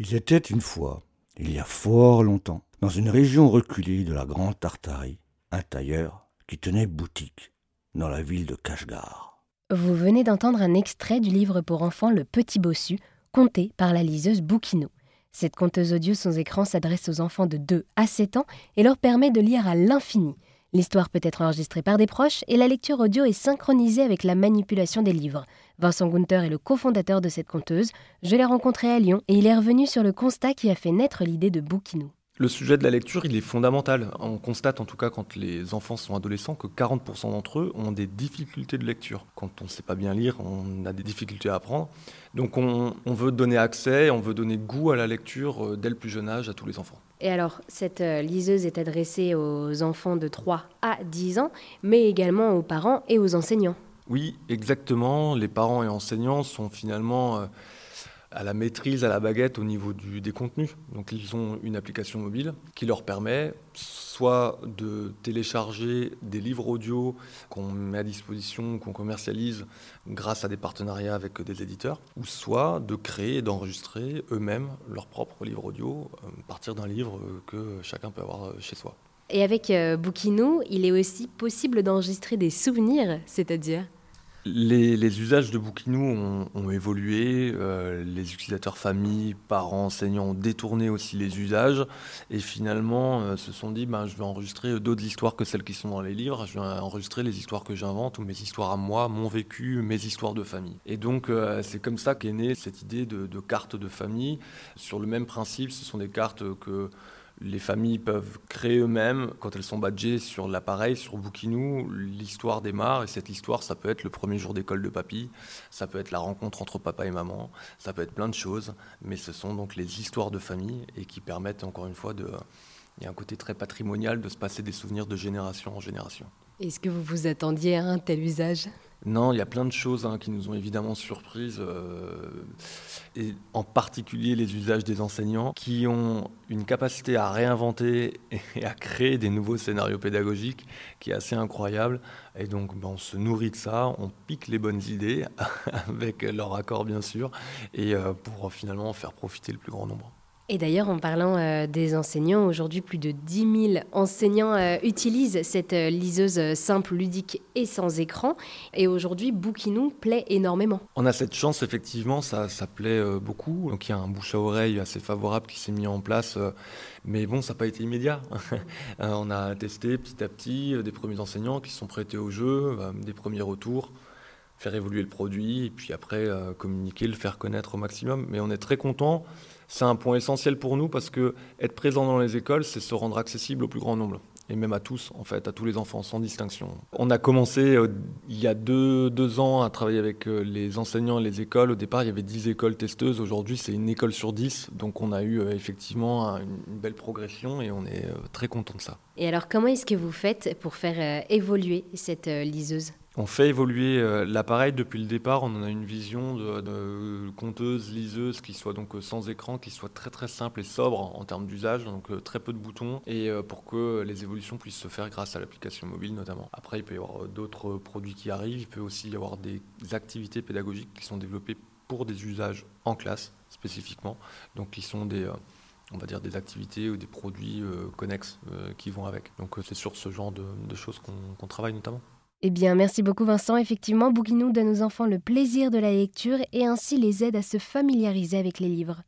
Il était une fois, il y a fort longtemps, dans une région reculée de la Grande Tartarie, un tailleur qui tenait boutique dans la ville de Kashgar. Vous venez d'entendre un extrait du livre pour enfants Le Petit Bossu, conté par la liseuse Boukino. Cette conteuse audio sans écran s'adresse aux enfants de 2 à 7 ans et leur permet de lire à l'infini. L'histoire peut être enregistrée par des proches et la lecture audio est synchronisée avec la manipulation des livres. Vincent Gunther est le cofondateur de cette conteuse. Je l'ai rencontré à Lyon et il est revenu sur le constat qui a fait naître l'idée de Bouquinou. Le sujet de la lecture, il est fondamental. On constate en tout cas quand les enfants sont adolescents que 40% d'entre eux ont des difficultés de lecture. Quand on ne sait pas bien lire, on a des difficultés à apprendre. Donc on, veut donner accès, on veut donner goût à la lecture euh, dès le plus jeune âge à tous les enfants. Et alors, cette euh, liseuse est adressée aux enfants de 3 à 10 ans, mais également aux parents et aux enseignants. Oui, exactement. Les parents et enseignants sont finalement... Euh, à la maîtrise, à la baguette au niveau du, des contenus. Donc ils ont une application mobile qui leur permet soit de télécharger des livres audio qu'on met à disposition, qu'on commercialise grâce à des partenariats avec des éditeurs, ou soit de créer et d'enregistrer eux-mêmes leur propre livre audio euh, à partir d'un livre que chacun peut avoir chez soi. Et avec euh, il est aussi possible d'enregistrer des souvenirs, c'est-à-dire les, usages de Bouquinou ont, évolué, euh, les utilisateurs familles, parents, enseignants ont détourné aussi les usages et finalement euh, se sont dit ben, je vais enregistrer d'autres histoires que celles qui sont dans les livres, je vais enregistrer les histoires que j'invente ou mes histoires à moi, mon vécu, mes histoires de famille. Et donc euh, c'est comme ça qu'est née cette idée de, de cartes de famille. Sur le même principe, ce sont des cartes que les familles peuvent créer eux-mêmes, quand elles sont badgées sur l'appareil, sur Bookinou, l'histoire démarre. Et cette histoire, ça peut être le premier jour d'école de papy, ça peut être la rencontre entre papa et maman, ça peut être plein de choses. Mais ce sont donc les histoires de famille et qui permettent, encore une fois, de. Il y a un côté très patrimonial de se passer des souvenirs de génération en génération. Est-ce que vous vous attendiez à un tel usage? Non, il y a plein de choses hein, qui nous ont évidemment surprises, euh, et en particulier les usages des enseignants qui ont une capacité à réinventer et à créer des nouveaux scénarios pédagogiques qui est assez incroyable. Et donc ben, on se nourrit de ça, on pique les bonnes idées, avec leur accord bien sûr, et euh, pour finalement faire profiter le plus grand nombre. Et d'ailleurs, en parlant euh, des enseignants, aujourd'hui, plus de 10 000 enseignants euh, utilisent cette euh, liseuse simple, ludique et sans écran. Et aujourd'hui, Bouquinou plaît énormément. On a cette chance, effectivement, ça, ça plaît beaucoup. Donc il y a un bouche à oreille assez favorable qui s'est mis en place. mais bon, ça n'a pas été immédiat. on a testé petit à petit des premiers enseignants qui sont prêtés au jeu, des premiers retours faire évoluer le produit et puis après communiquer, le faire connaître au maximum. Mais on est très content c'est un point essentiel pour nous parce que être présent dans les écoles, c'est se rendre accessible au plus grand nombre et même à tous, en fait, à tous les enfants, sans distinction. On a commencé euh, il y a deux, deux, ans à travailler avec euh, les enseignants et les écoles. Au départ, il y avait 10 écoles testeuses. Aujourd'hui, c'est une école sur 10. Donc, on a eu euh, effectivement une, belle progression et on est très content de ça. Et alors, comment est-ce que vous faites pour faire évoluer cette liseuse? On fait évoluer euh, l'appareil depuis le départ. On en a une vision de, conteuse, liseuse, qui soit donc euh, sans écran, qui soit très très simple et sobre en, termes d'usage, donc euh, très peu de boutons, et pour que les évolutions puissent se faire grâce à l'application mobile notamment. Après, il peut y avoir d'autres produits qui arrivent. Il peut aussi y avoir des activités pédagogiques qui sont développées pour des usages en classe spécifiquement, donc qui sont des on va dire des activités ou des produits connexes qui vont avec. Donc c'est sur ce genre de, choses qu'on travaille notamment. Eh bien, merci beaucoup Vincent. Effectivement, Bouquinou donne aux enfants le plaisir de la lecture et ainsi les aide à se familiariser avec les livres.